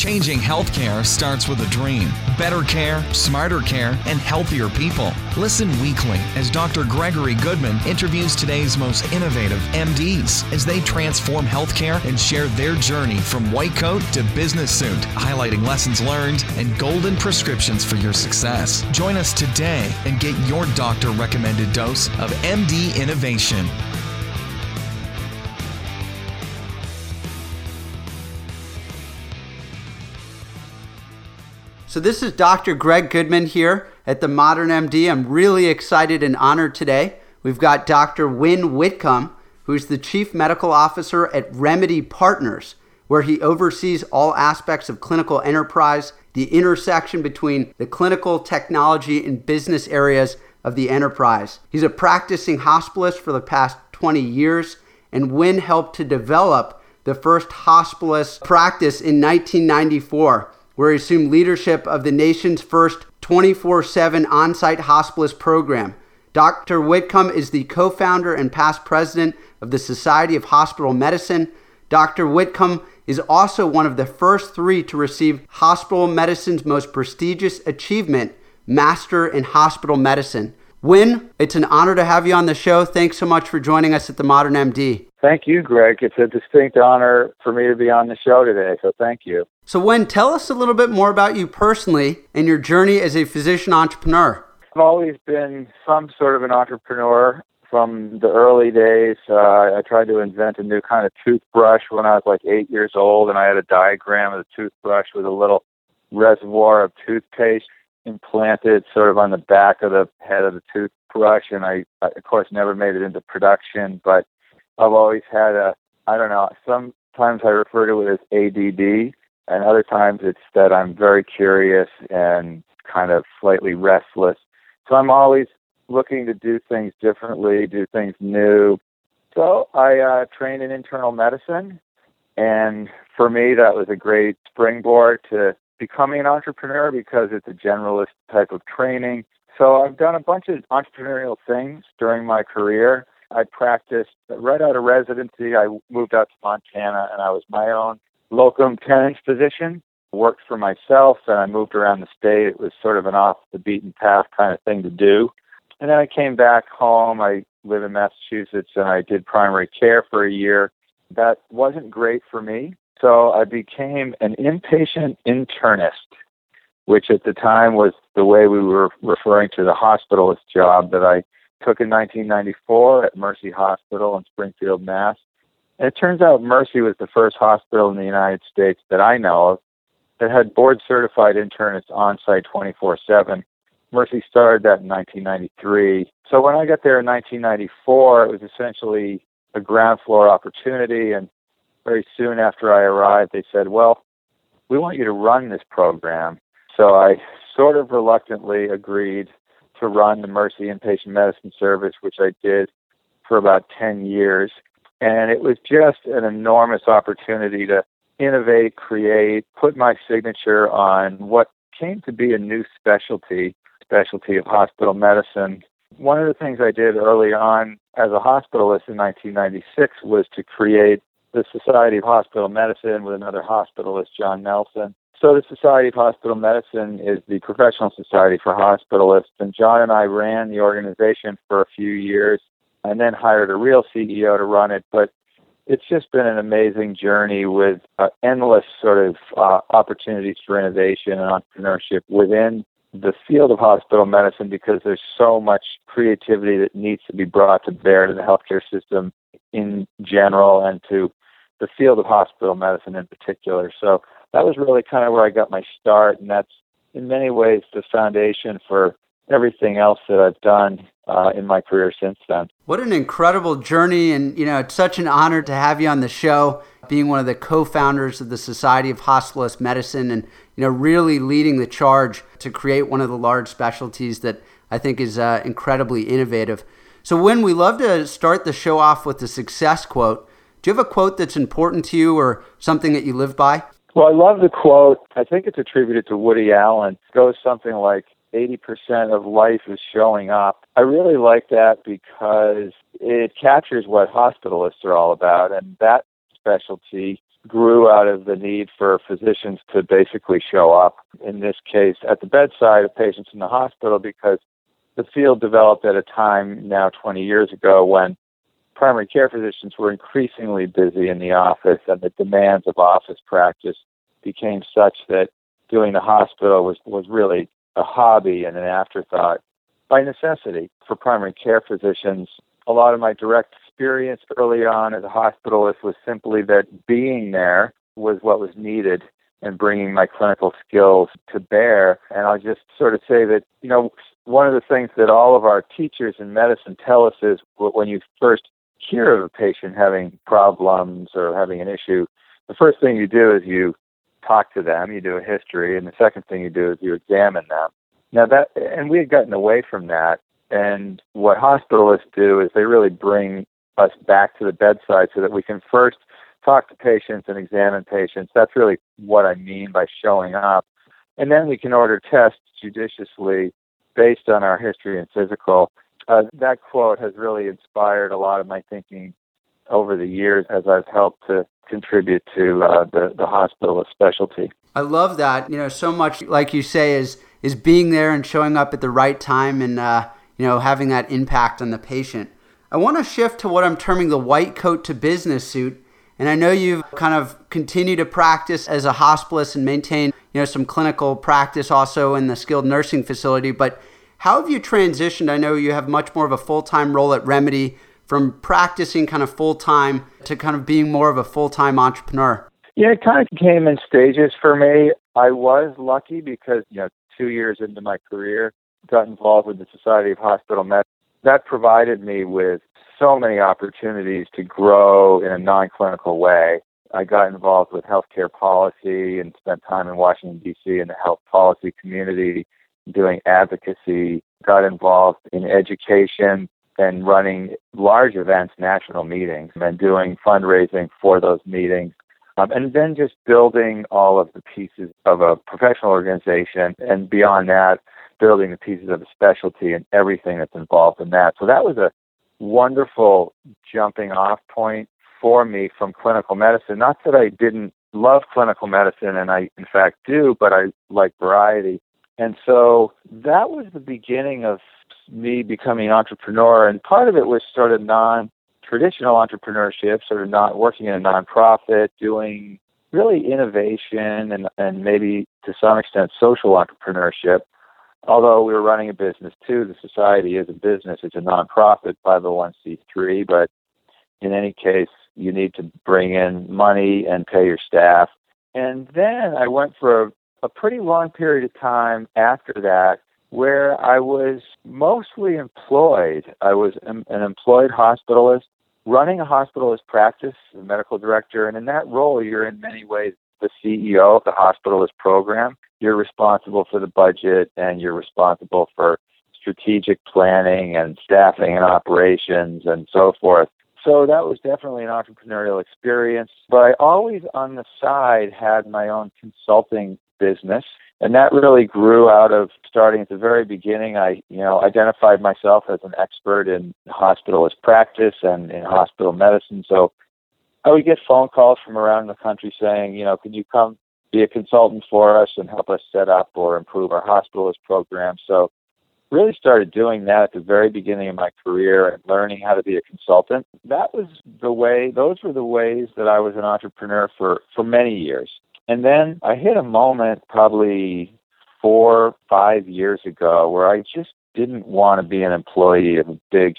Changing healthcare starts with a dream. Better care, smarter care, and healthier people. Listen weekly as Dr. Gregory Goodman interviews today's most innovative MDs as they transform healthcare and share their journey from white coat to business suit, highlighting lessons learned and golden prescriptions for your success. Join us today and get your doctor recommended dose of MD innovation. So, this is Dr. Greg Goodman here at the Modern MD. I'm really excited and honored today. We've got Dr. Win Whitcomb, who's the Chief Medical Officer at Remedy Partners, where he oversees all aspects of clinical enterprise, the intersection between the clinical, technology, and business areas of the enterprise. He's a practicing hospitalist for the past 20 years, and Win helped to develop the first hospitalist practice in 1994 where he assumed leadership of the nation's first 24 7 on site hospitalist program. Dr. Whitcomb is the co founder and past president of the Society of Hospital Medicine. Dr. Whitcomb is also one of the first three to receive hospital medicine's most prestigious achievement, Master in Hospital Medicine. Win, it's an honor to have you on the show. Thanks so much for joining us at the Modern MD. Thank you, Greg. It's a distinct honor for me to be on the show today, so thank you. So, Win, tell us a little bit more about you personally and your journey as a physician entrepreneur. I've always been some sort of an entrepreneur from the early days. Uh, I tried to invent a new kind of toothbrush when I was like eight years old, and I had a diagram of the toothbrush with a little reservoir of toothpaste implanted sort of on the back of the head of the toothbrush. And I, of course, never made it into production, but I've always had a, I don't know, sometimes I refer to it as ADD, and other times it's that I'm very curious and kind of slightly restless. So I'm always looking to do things differently, do things new. So I uh, trained in internal medicine, and for me, that was a great springboard to becoming an entrepreneur because it's a generalist type of training. So I've done a bunch of entrepreneurial things during my career. I practiced right out of residency. I moved out to Montana and I was my own locum tenens physician. Worked for myself and I moved around the state. It was sort of an off the beaten path kind of thing to do. And then I came back home. I live in Massachusetts and I did primary care for a year. That wasn't great for me. So I became an inpatient internist, which at the time was the way we were referring to the hospitalist job that I took in 1994 at Mercy Hospital in Springfield, Mass. And it turns out Mercy was the first hospital in the United States that I know of that had board certified internists on site 24 7. Mercy started that in 1993. So when I got there in 1994, it was essentially a ground floor opportunity. And very soon after I arrived, they said, Well, we want you to run this program. So I sort of reluctantly agreed to run the Mercy Inpatient Medicine Service, which I did for about 10 years. And it was just an enormous opportunity to innovate, create, put my signature on what came to be a new specialty, specialty of hospital medicine. One of the things I did early on as a hospitalist in 1996 was to create the Society of Hospital Medicine with another hospitalist, John Nelson, so the Society of Hospital Medicine is the professional society for hospitalists, and John and I ran the organization for a few years, and then hired a real CEO to run it. But it's just been an amazing journey with uh, endless sort of uh, opportunities for innovation and entrepreneurship within the field of hospital medicine because there's so much creativity that needs to be brought to bear to the healthcare system in general and to the field of hospital medicine in particular. So that was really kind of where I got my start, and that's in many ways the foundation for everything else that I've done uh, in my career since then. What an incredible journey, and you know, it's such an honor to have you on the show, being one of the co-founders of the Society of Hospitalist Medicine, and you know, really leading the charge to create one of the large specialties that I think is uh, incredibly innovative. So, Win we love to start the show off with a success quote, do you have a quote that's important to you or something that you live by? Well, I love the quote. I think it's attributed to Woody Allen. It goes something like 80% of life is showing up. I really like that because it captures what hospitalists are all about, and that specialty grew out of the need for physicians to basically show up, in this case, at the bedside of patients in the hospital because the field developed at a time now 20 years ago when primary care physicians were increasingly busy in the office and the demands of office practice became such that doing the hospital was, was really a hobby and an afterthought by necessity for primary care physicians. A lot of my direct experience early on as a hospitalist was simply that being there was what was needed and bringing my clinical skills to bear. And I'll just sort of say that, you know, one of the things that all of our teachers in medicine tell us is when you first hear of a patient having problems or having an issue, the first thing you do is you talk to them, you do a history, and the second thing you do is you examine them. Now that, and we had gotten away from that. And what hospitalists do is they really bring us back to the bedside so that we can first talk to patients and examine patients. That's really what I mean by showing up. And then we can order tests judiciously based on our history and physical. Uh, that quote has really inspired a lot of my thinking over the years as I've helped to contribute to uh, the, the hospitalist specialty. I love that. You know, so much like you say is is being there and showing up at the right time and uh, you know having that impact on the patient. I want to shift to what I'm terming the white coat to business suit. And I know you've kind of continued to practice as a hospitalist and maintain, you know, some clinical practice also in the skilled nursing facility. But how have you transitioned? I know you have much more of a full time role at Remedy from practicing kind of full time to kind of being more of a full time entrepreneur. Yeah, it kind of came in stages for me. I was lucky because, you know, two years into my career, got involved with the Society of Hospital Medicine that provided me with so many opportunities to grow in a non-clinical way. I got involved with healthcare policy and spent time in Washington D.C. in the health policy community doing advocacy, got involved in education and running large events, national meetings, and doing fundraising for those meetings. Um, and then just building all of the pieces of a professional organization. And beyond that, building the pieces of a specialty and everything that's involved in that. So that was a wonderful jumping off point for me from clinical medicine. Not that I didn't love clinical medicine, and I, in fact, do, but I like variety. And so that was the beginning of me becoming an entrepreneur. And part of it was sort of non traditional entrepreneurship, sort of not working in a nonprofit, doing really innovation and, and maybe to some extent social entrepreneurship although we were running a business too, the society is a business. It's a nonprofit 501c3, but in any case, you need to bring in money and pay your staff. And then I went for a, a pretty long period of time after that where I was mostly employed. I was an employed hospitalist running a hospitalist practice, a medical director, and in that role, you're in many ways the CEO of the hospitalist program. You're responsible for the budget and you're responsible for strategic planning and staffing and operations and so forth. So that was definitely an entrepreneurial experience. But I always on the side had my own consulting business. And that really grew out of starting at the very beginning. I, you know, identified myself as an expert in hospitalist practice and in hospital medicine. So I would get phone calls from around the country saying, you know, can you come be a consultant for us and help us set up or improve our hospitalist program? So really started doing that at the very beginning of my career and learning how to be a consultant. That was the way those were the ways that I was an entrepreneur for for many years. And then I hit a moment probably 4 5 years ago where I just didn't want to be an employee of a big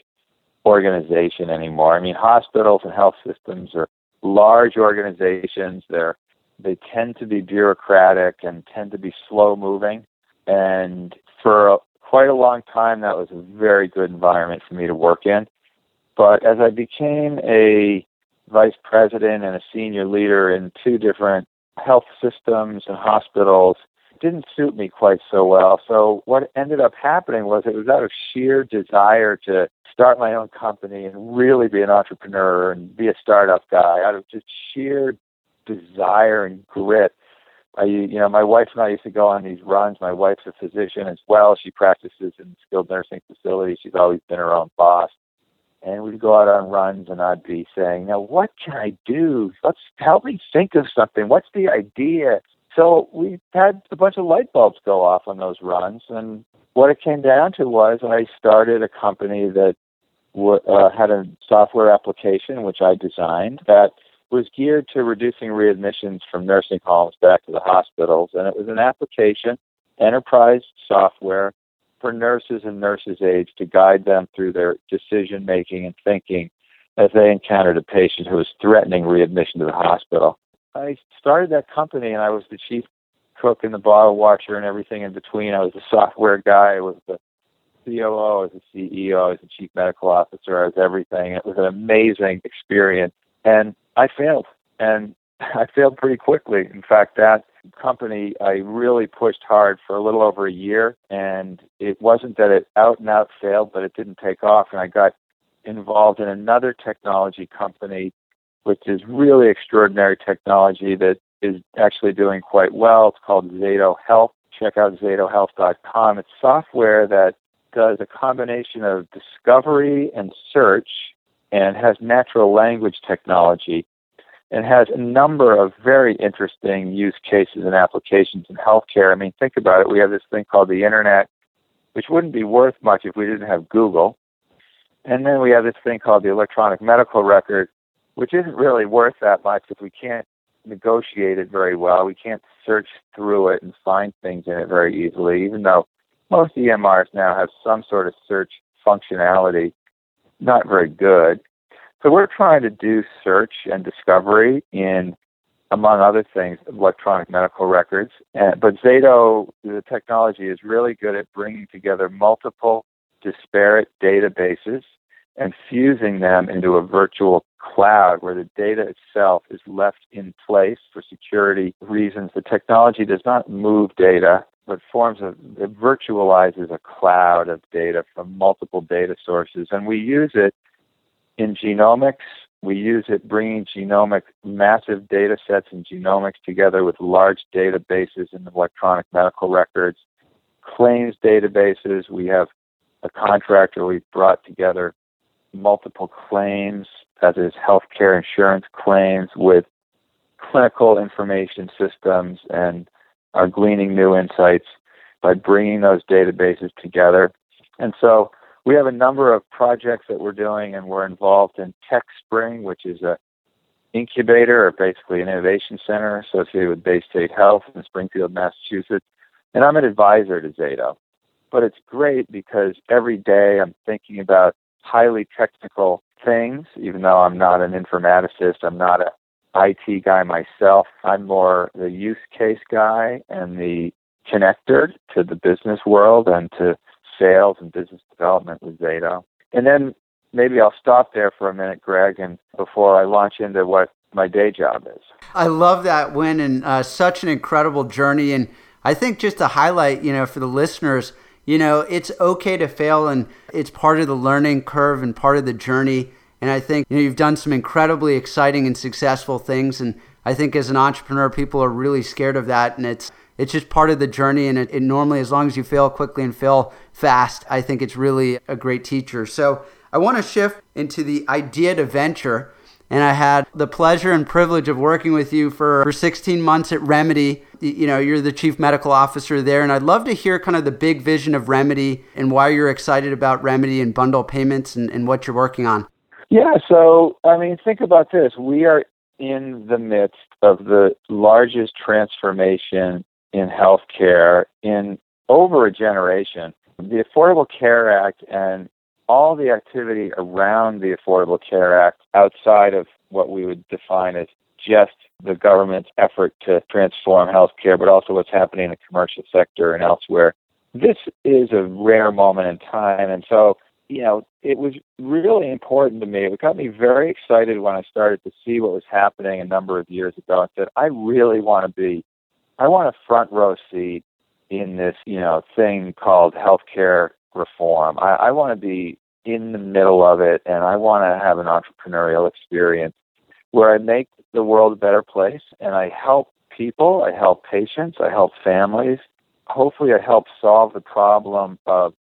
organization anymore. I mean, hospitals and health systems are large organizations. They're they tend to be bureaucratic and tend to be slow moving. And for a, quite a long time, that was a very good environment for me to work in. But as I became a vice president and a senior leader in two different health systems and hospitals, didn't suit me quite so well. So what ended up happening was it was out of sheer desire to start my own company and really be an entrepreneur and be a startup guy out of just sheer desire and grit. I, you know, my wife and I used to go on these runs. My wife's a physician as well. She practices in skilled nursing facilities. She's always been her own boss. And we'd go out on runs and I'd be saying, now what can I do? Let's help me think of something. What's the idea? So we had a bunch of light bulbs go off on those runs. And what it came down to was I started a company that w- uh, had a software application, which I designed, that was geared to reducing readmissions from nursing homes back to the hospitals. And it was an application, enterprise software for nurses and nurses' aides to guide them through their decision making and thinking as they encountered a patient who was threatening readmission to the hospital. I started that company and I was the chief cook and the bottle watcher and everything in between. I was the software guy, I was the COO, I was the CEO, I was the chief medical officer, I was everything. It was an amazing experience. And I failed. And I failed pretty quickly. In fact, that company I really pushed hard for a little over a year, and it wasn't that it out and out failed, but it didn't take off. And I got involved in another technology company, which is really extraordinary technology that is actually doing quite well. It's called Zato Health. Check out zatohealth.com. It's software that does a combination of discovery and search and has natural language technology and has a number of very interesting use cases and applications in healthcare. I mean, think about it. We have this thing called the internet, which wouldn't be worth much if we didn't have Google. And then we have this thing called the electronic medical record, which isn't really worth that much if we can't negotiate it very well. We can't search through it and find things in it very easily, even though most EMRs now have some sort of search functionality. Not very good. So we're trying to do search and discovery in, among other things, electronic medical records. And, but Zato, the technology, is really good at bringing together multiple disparate databases and fusing them into a virtual cloud where the data itself is left in place for security reasons. The technology does not move data, but forms a, it virtualizes a cloud of data from multiple data sources. And we use it in genomics, we use it bringing genomic massive data sets in genomics together with large databases in electronic medical records, claims databases. We have a contractor we've brought together multiple claims, that is healthcare insurance claims with clinical information systems and are gleaning new insights by bringing those databases together. And so we have a number of projects that we're doing, and we're involved in Tech Spring, which is a incubator or basically an innovation center associated with Baystate Health in Springfield, Massachusetts. And I'm an advisor to Zato. But it's great because every day I'm thinking about highly technical things, even though I'm not an informaticist, I'm not a IT guy myself. I'm more the use case guy and the connector to the business world and to sales and business development with Zato. And then maybe I'll stop there for a minute, Greg, and before I launch into what my day job is. I love that Win and uh, such an incredible journey. And I think just to highlight, you know, for the listeners, you know, it's okay to fail and it's part of the learning curve and part of the journey. And I think you know, you've done some incredibly exciting and successful things. And I think as an entrepreneur, people are really scared of that. And it's it's just part of the journey. And it, it normally, as long as you fail quickly and fail fast, I think it's really a great teacher. So I want to shift into the idea to venture. And I had the pleasure and privilege of working with you for, for 16 months at Remedy. You know, you're the chief medical officer there. And I'd love to hear kind of the big vision of Remedy and why you're excited about Remedy and bundle payments and, and what you're working on. Yeah, so I mean, think about this. We are in the midst of the largest transformation in healthcare in over a generation. The Affordable Care Act and all the activity around the Affordable Care Act outside of what we would define as just the government's effort to transform healthcare, but also what's happening in the commercial sector and elsewhere. This is a rare moment in time. And so, you know, it was really important to me. It got me very excited when I started to see what was happening a number of years ago and said, I really want to be I want a front row seat in this, you know, thing called healthcare reform. I, I want to be in the middle of it, and I want to have an entrepreneurial experience where I make the world a better place, and I help people, I help patients, I help families. Hopefully, I help solve the problem of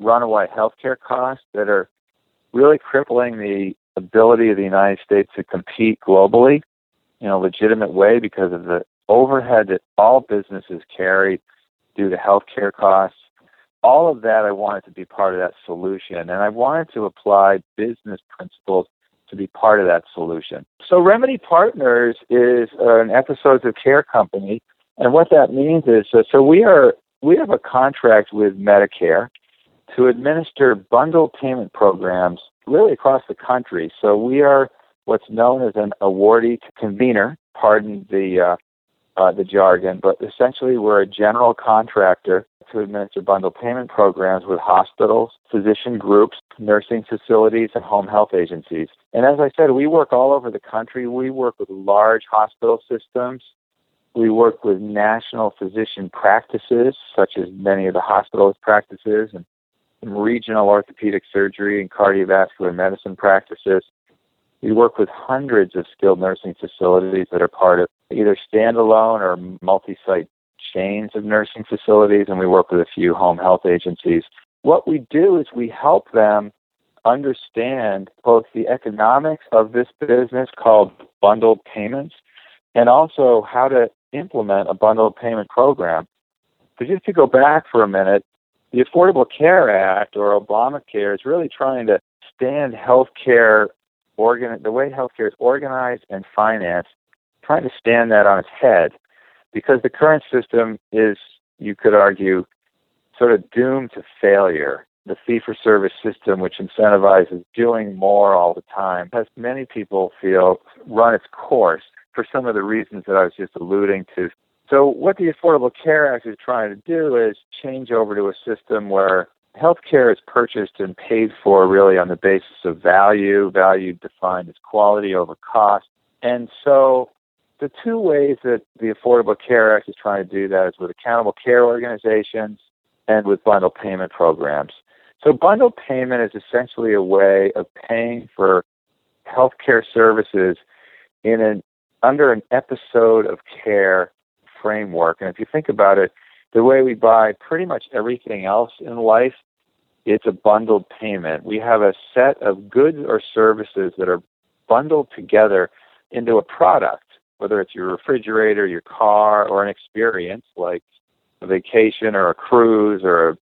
runaway healthcare costs that are really crippling the ability of the United States to compete globally in a legitimate way because of the overhead that all businesses carry due to healthcare costs. All of that I wanted to be part of that solution, and I wanted to apply business principles to be part of that solution. So Remedy Partners is an episodes of care company, and what that means is uh, so we are we have a contract with Medicare to administer bundle payment programs really across the country. So we are what's known as an awardee to convener, pardon the uh, uh, the jargon, but essentially we're a general contractor to administer bundle payment programs with hospitals, physician groups, nursing facilities, and home health agencies. And as I said, we work all over the country. We work with large hospital systems. We work with national physician practices, such as many of the hospitals' practices, and regional orthopedic surgery and cardiovascular medicine practices. We work with hundreds of skilled nursing facilities that are part of either standalone or multi site chains of nursing facilities, and we work with a few home health agencies. What we do is we help them understand both the economics of this business called bundled payments and also how to implement a bundled payment program. So just to go back for a minute, the Affordable Care Act or Obamacare is really trying to stand healthcare organ the way healthcare is organized and financed, trying to stand that on its head, because the current system is, you could argue, sort of doomed to failure. The fee-for-service system, which incentivizes doing more all the time, has many people feel run its course for some of the reasons that I was just alluding to. So, what the Affordable Care Act is trying to do is change over to a system where healthcare is purchased and paid for really on the basis of value, value defined as quality over cost. And so the two ways that the Affordable Care Act is trying to do that is with accountable care organizations and with bundle payment programs. So bundle payment is essentially a way of paying for healthcare services in an under an episode of care framework. And if you think about it, the way we buy pretty much everything else in life, it's a bundled payment. We have a set of goods or services that are bundled together into a product, whether it's your refrigerator, your car, or an experience like a vacation or a cruise or an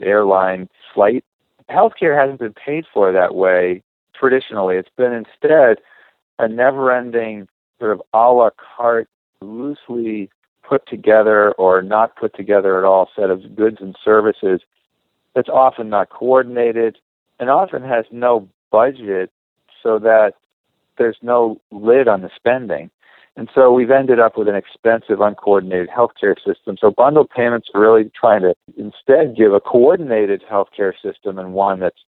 airline flight. Healthcare hasn't been paid for that way traditionally. It's been instead a never ending sort of a la carte, loosely put together or not put together at all set of goods and services that's often not coordinated and often has no budget so that there's no lid on the spending. And so we've ended up with an expensive, uncoordinated healthcare system. So bundled payments are really trying to instead give a coordinated healthcare system and one that's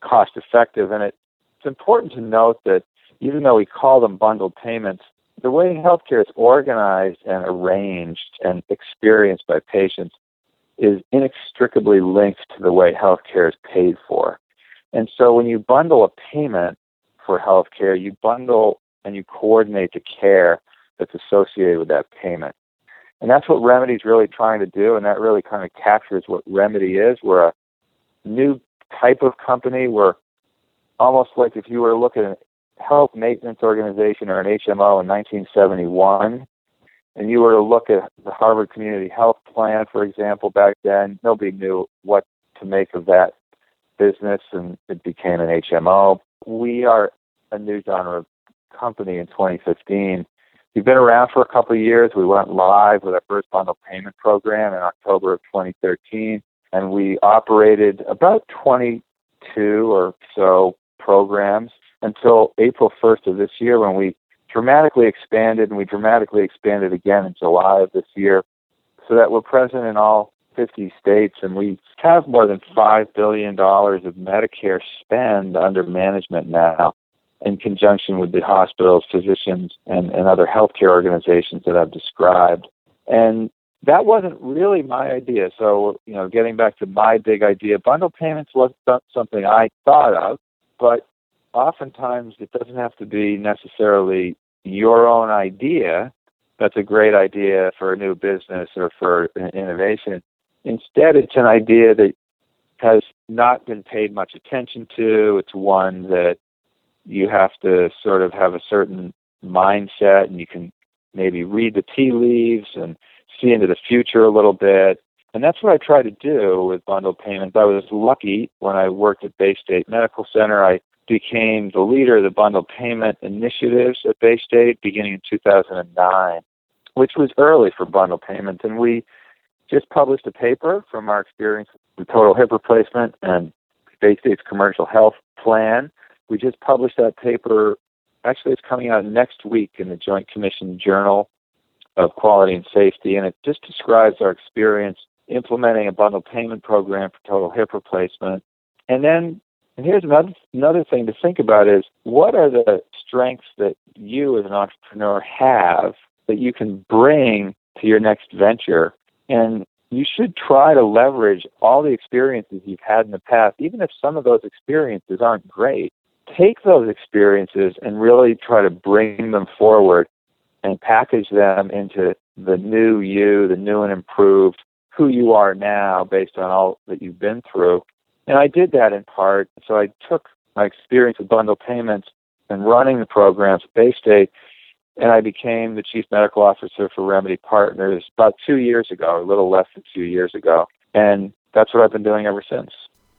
cost effective. And it, it's important to note that even though we call them bundled payments, the way healthcare is organized and arranged and experienced by patients is inextricably linked to the way healthcare is paid for. And so when you bundle a payment for healthcare, you bundle and you coordinate the care that's associated with that payment. And that's what Remedy is really trying to do, and that really kind of captures what Remedy is. We're a new type of company. We're almost like if you were to look at health maintenance organization or an HMO in 1971, and you were to look at the Harvard Community Health Plan, for example, back then, nobody knew what to make of that business, and it became an HMO. We are a new genre of company in 2015. We've been around for a couple of years. We went live with our first bundle payment program in October of 2013, and we operated about 22 or so programs until April 1st of this year when we dramatically expanded and we dramatically expanded again in July of this year so that we're present in all 50 states and we have more than $5 billion of Medicare spend under management now in conjunction with the hospitals, physicians, and, and other healthcare organizations that I've described. And that wasn't really my idea. So, you know, getting back to my big idea, bundle payments wasn't something I thought of, but oftentimes it doesn't have to be necessarily your own idea. That's a great idea for a new business or for innovation. Instead, it's an idea that has not been paid much attention to. It's one that you have to sort of have a certain mindset and you can maybe read the tea leaves and see into the future a little bit. And that's what I try to do with bundled payments. I was lucky when I worked at Baystate Medical Center. I became the leader of the bundle payment initiatives at Baystate beginning in 2009, which was early for bundle payments. And we just published a paper from our experience with total hip replacement and Baystate's commercial health plan. We just published that paper. Actually, it's coming out next week in the Joint Commission Journal of Quality and Safety, and it just describes our experience implementing a bundle payment program for total hip replacement. And then, and here's another another thing to think about is what are the strengths that you as an entrepreneur have that you can bring to your next venture and you should try to leverage all the experiences you've had in the past, even if some of those experiences aren't great. Take those experiences and really try to bring them forward and package them into the new you, the new and improved who you are now based on all that you've been through. And I did that in part. So I took my experience with bundle payments and running the programs at Baystate and I became the chief medical officer for Remedy Partners about two years ago, a little less than two years ago, and that's what I've been doing ever since.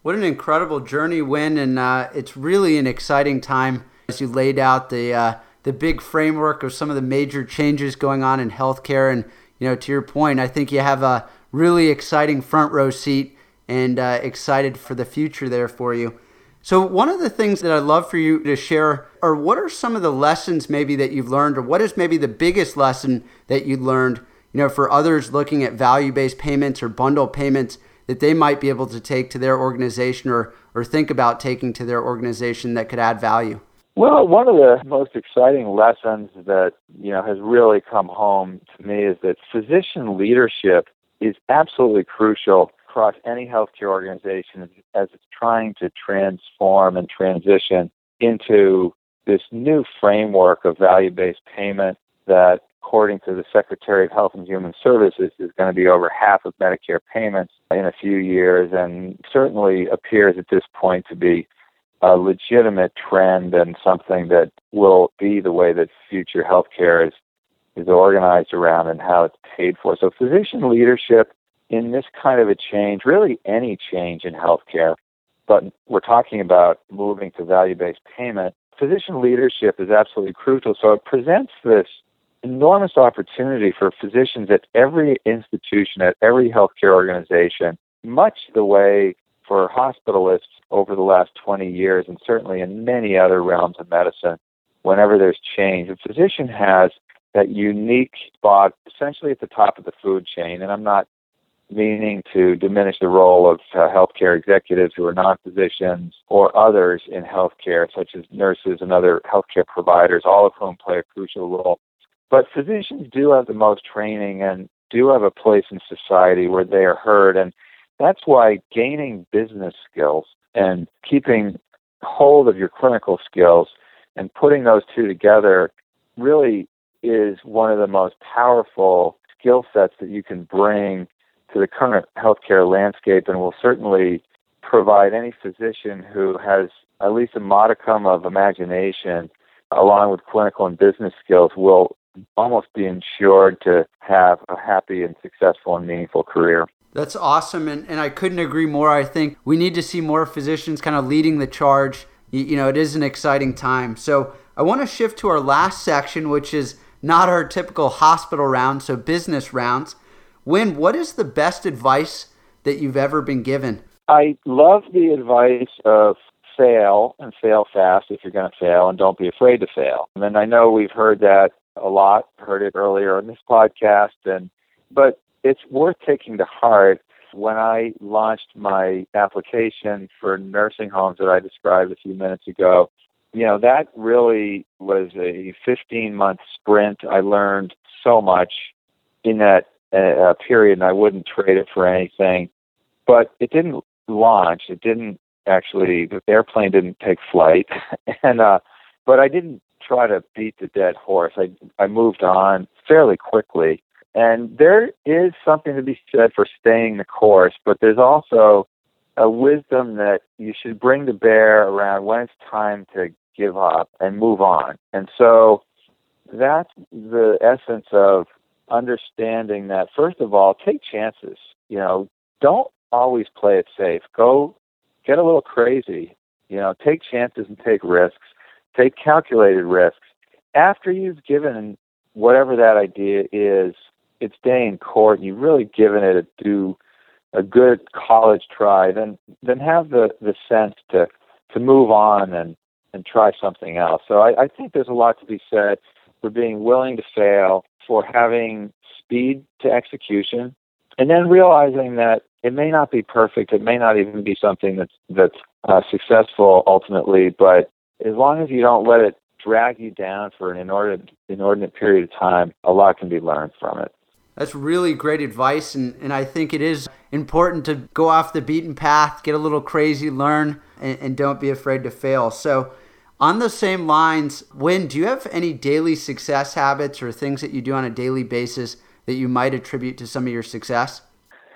What an incredible journey, Win, and uh, it's really an exciting time as you laid out the uh, the big framework of some of the major changes going on in healthcare. And you know, to your point, I think you have a really exciting front row seat and uh, excited for the future there for you. So, one of the things that I'd love for you to share are what are some of the lessons maybe that you've learned, or what is maybe the biggest lesson that you learned, you know, for others looking at value based payments or bundle payments that they might be able to take to their organization or, or think about taking to their organization that could add value? Well, one of the most exciting lessons that, you know, has really come home to me is that physician leadership is absolutely crucial across any healthcare organization as it's trying to transform and transition into this new framework of value based payment that, according to the Secretary of Health and Human Services, is going to be over half of Medicare payments in a few years and certainly appears at this point to be a legitimate trend and something that will be the way that future healthcare is is organized around and how it's paid for. So physician leadership in this kind of a change, really any change in healthcare, but we're talking about moving to value based payment, physician leadership is absolutely crucial. So it presents this enormous opportunity for physicians at every institution, at every healthcare organization, much the way for hospitalists over the last 20 years, and certainly in many other realms of medicine, whenever there's change. A physician has that unique spot essentially at the top of the food chain. And I'm not meaning to diminish the role of uh, healthcare executives who are non physicians or others in healthcare, such as nurses and other healthcare providers, all of whom play a crucial role. But physicians do have the most training and do have a place in society where they are heard. And that's why gaining business skills and keeping hold of your clinical skills and putting those two together really is one of the most powerful skill sets that you can bring to the current healthcare landscape and will certainly provide any physician who has at least a modicum of imagination along with clinical and business skills will almost be ensured to have a happy and successful and meaningful career. That's awesome. And, and I couldn't agree more. I think we need to see more physicians kind of leading the charge. You, you know, it is an exciting time. So I want to shift to our last section, which is not our typical hospital round, so business rounds. Win, what is the best advice that you've ever been given? I love the advice of fail and fail fast if you're going to fail and don't be afraid to fail. And I know we've heard that a lot, heard it earlier in this podcast and but it's worth taking to heart when I launched my application for nursing homes that I described a few minutes ago. You know, that really was a 15 month sprint. I learned so much in that uh, period, and I wouldn't trade it for anything. But it didn't launch. It didn't actually. The airplane didn't take flight, and uh, but I didn't try to beat the dead horse. I I moved on fairly quickly, and there is something to be said for staying the course. But there's also a wisdom that you should bring to bear around when it's time to give up and move on. And so that's the essence of understanding that first of all, take chances. You know, don't always play it safe. Go get a little crazy. You know, take chances and take risks. Take calculated risks. After you've given whatever that idea is its day in court, and you've really given it a due a good college try, then then have the, the sense to to move on and and try something else. So I, I think there's a lot to be said for being willing to fail, for having speed to execution, and then realizing that it may not be perfect, it may not even be something that's that's uh, successful ultimately, but as long as you don't let it drag you down for an inordinate inordinate period of time, a lot can be learned from it. That's really great advice, and, and I think it is important to go off the beaten path, get a little crazy, learn, and, and don't be afraid to fail. So, on the same lines, Win, do you have any daily success habits or things that you do on a daily basis that you might attribute to some of your success?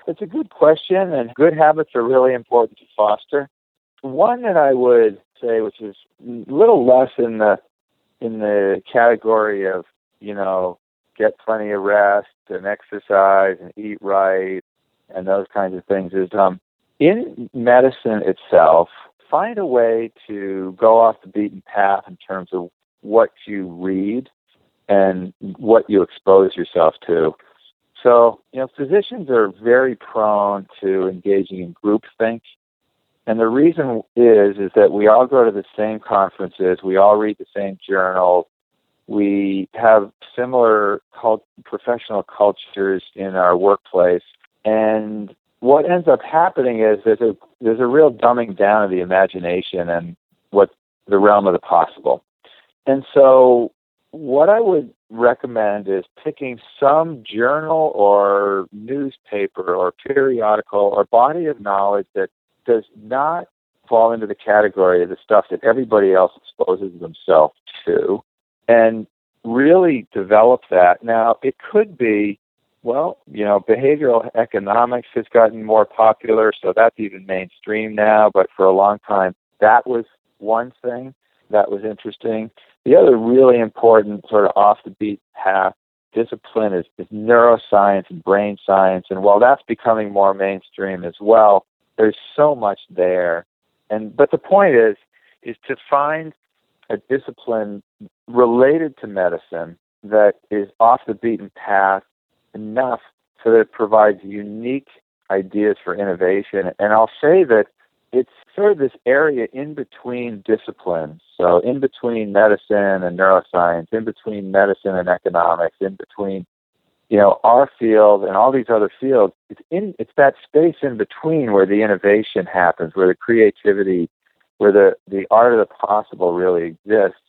It's a good question, and good habits are really important to foster. One that I would say, which is a little less in the in the category of you know get plenty of rest and exercise and eat right and those kinds of things, is um, in medicine itself find a way to go off the beaten path in terms of what you read and what you expose yourself to. So, you know, physicians are very prone to engaging in groupthink. And the reason is is that we all go to the same conferences, we all read the same journals, we have similar cult- professional cultures in our workplace, and what ends up happening is there's a there's a real dumbing down of the imagination and what the realm of the possible. And so what I would recommend is picking some journal or newspaper or periodical or body of knowledge that does not fall into the category of the stuff that everybody else exposes themselves to and really develop that. Now, it could be well, you know, behavioral economics has gotten more popular, so that's even mainstream now. But for a long time, that was one thing that was interesting. The other really important, sort of off the beat path discipline is, is neuroscience and brain science. And while that's becoming more mainstream as well, there's so much there. And but the point is, is to find a discipline related to medicine that is off the beaten path enough so that it provides unique ideas for innovation. And I'll say that it's sort of this area in between disciplines. So in between medicine and neuroscience, in between medicine and economics, in between you know our field and all these other fields. It's in it's that space in between where the innovation happens, where the creativity, where the the art of the possible really exists.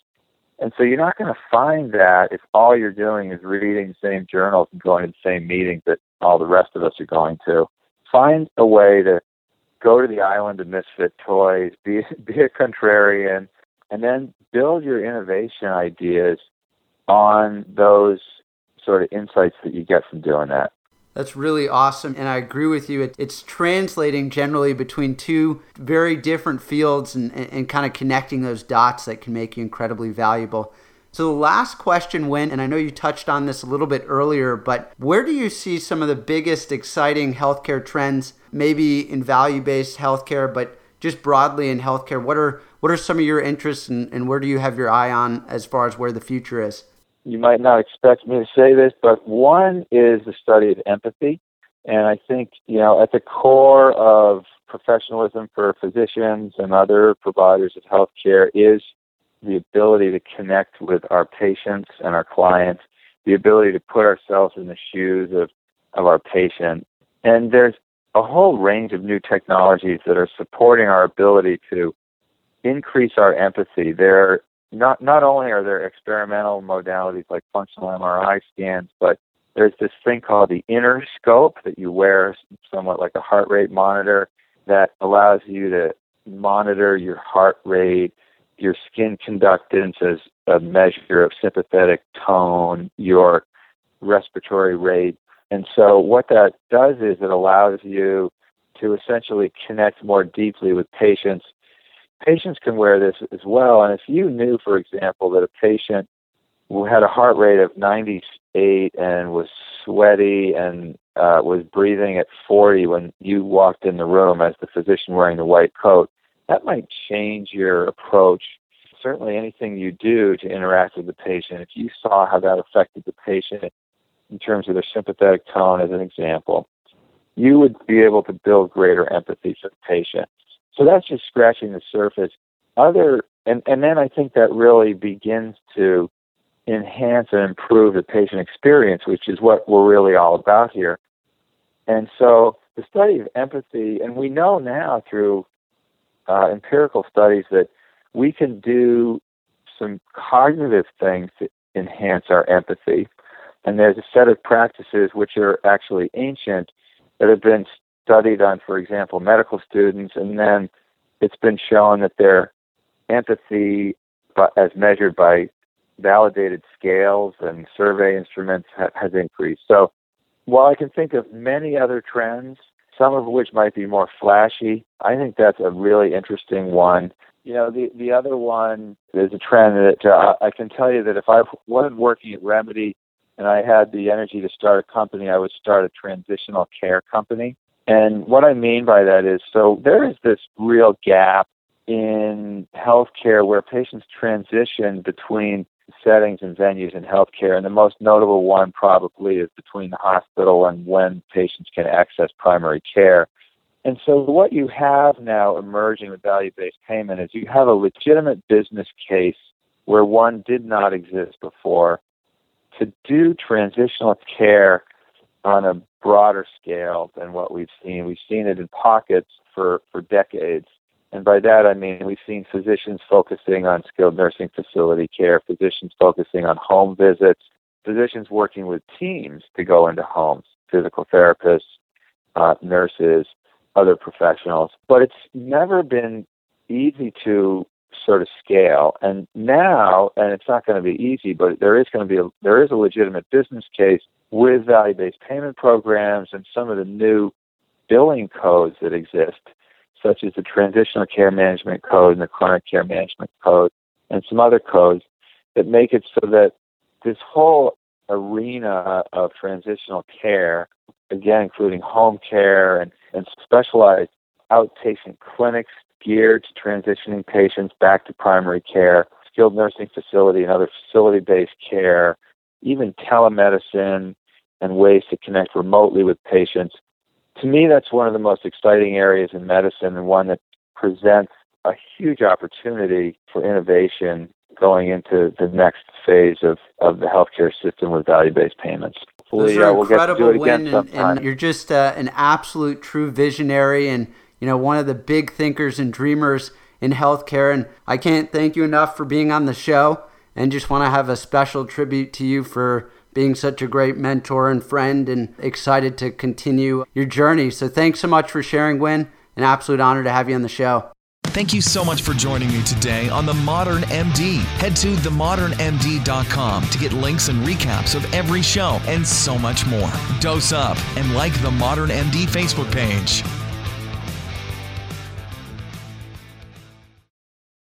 And so you're not going to find that if all you're doing is reading the same journals and going to the same meetings that all the rest of us are going to. Find a way to go to the island of misfit toys, be, be a contrarian, and then build your innovation ideas on those sort of insights that you get from doing that. That's really awesome. And I agree with you. It's translating generally between two very different fields and, and, and kind of connecting those dots that can make you incredibly valuable. So, the last question Win, and I know you touched on this a little bit earlier, but where do you see some of the biggest exciting healthcare trends, maybe in value based healthcare, but just broadly in healthcare? What are, what are some of your interests, and, and where do you have your eye on as far as where the future is? You might not expect me to say this, but one is the study of empathy. And I think, you know, at the core of professionalism for physicians and other providers of healthcare is the ability to connect with our patients and our clients, the ability to put ourselves in the shoes of, of our patient. And there's a whole range of new technologies that are supporting our ability to increase our empathy. There not not only are there experimental modalities like functional MRI scans, but there's this thing called the Interscope that you wear somewhat like a heart rate monitor that allows you to monitor your heart rate, your skin conductance as a measure of sympathetic tone, your respiratory rate. And so what that does is it allows you to essentially connect more deeply with patients. Patients can wear this as well, and if you knew, for example, that a patient who had a heart rate of 98 and was sweaty and uh, was breathing at 40 when you walked in the room as the physician wearing the white coat, that might change your approach. Certainly, anything you do to interact with the patient, if you saw how that affected the patient in terms of their sympathetic tone, as an example, you would be able to build greater empathy for the patient. So that's just scratching the surface. Other and, and then I think that really begins to enhance and improve the patient experience, which is what we're really all about here. And so the study of empathy, and we know now through uh, empirical studies that we can do some cognitive things to enhance our empathy. And there's a set of practices which are actually ancient that have been studied on, for example, medical students, and then it's been shown that their empathy, as measured by validated scales and survey instruments, ha- has increased. So while I can think of many other trends, some of which might be more flashy, I think that's a really interesting one. You know, the the other one is a trend that uh, I can tell you that if I wasn't working at Remedy and I had the energy to start a company, I would start a transitional care company. And what I mean by that is so there is this real gap in healthcare where patients transition between settings and venues in healthcare. And the most notable one probably is between the hospital and when patients can access primary care. And so what you have now emerging with value-based payment is you have a legitimate business case where one did not exist before to do transitional care on a broader scale than what we've seen. We've seen it in pockets for, for decades. And by that I mean we've seen physicians focusing on skilled nursing facility care, physicians focusing on home visits, physicians working with teams to go into homes, physical therapists, uh, nurses, other professionals. But it's never been easy to sort of scale. And now, and it's not going to be easy, but there is going to be a, there is a legitimate business case with value-based payment programs and some of the new billing codes that exist, such as the Transitional Care Management Code and the Chronic Care Management Code, and some other codes that make it so that this whole arena of transitional care, again, including home care and, and specialized outpatient clinics geared to transitioning patients back to primary care, skilled nursing facility and other facility based care, even telemedicine and ways to connect remotely with patients. To me, that's one of the most exciting areas in medicine and one that presents a huge opportunity for innovation going into the next phase of, of the healthcare system with value based payments. Those are uh, we'll incredible, Win, and, and, you're just uh, an absolute true visionary and you know one of the big thinkers and dreamers in healthcare. And I can't thank you enough for being on the show, and just want to have a special tribute to you for being such a great mentor and friend, and excited to continue your journey. So thanks so much for sharing, Win. An absolute honor to have you on the show. Thank you so much for joining me today on The Modern MD. Head to themodernmd.com to get links and recaps of every show and so much more. Dose up and like The Modern MD Facebook page.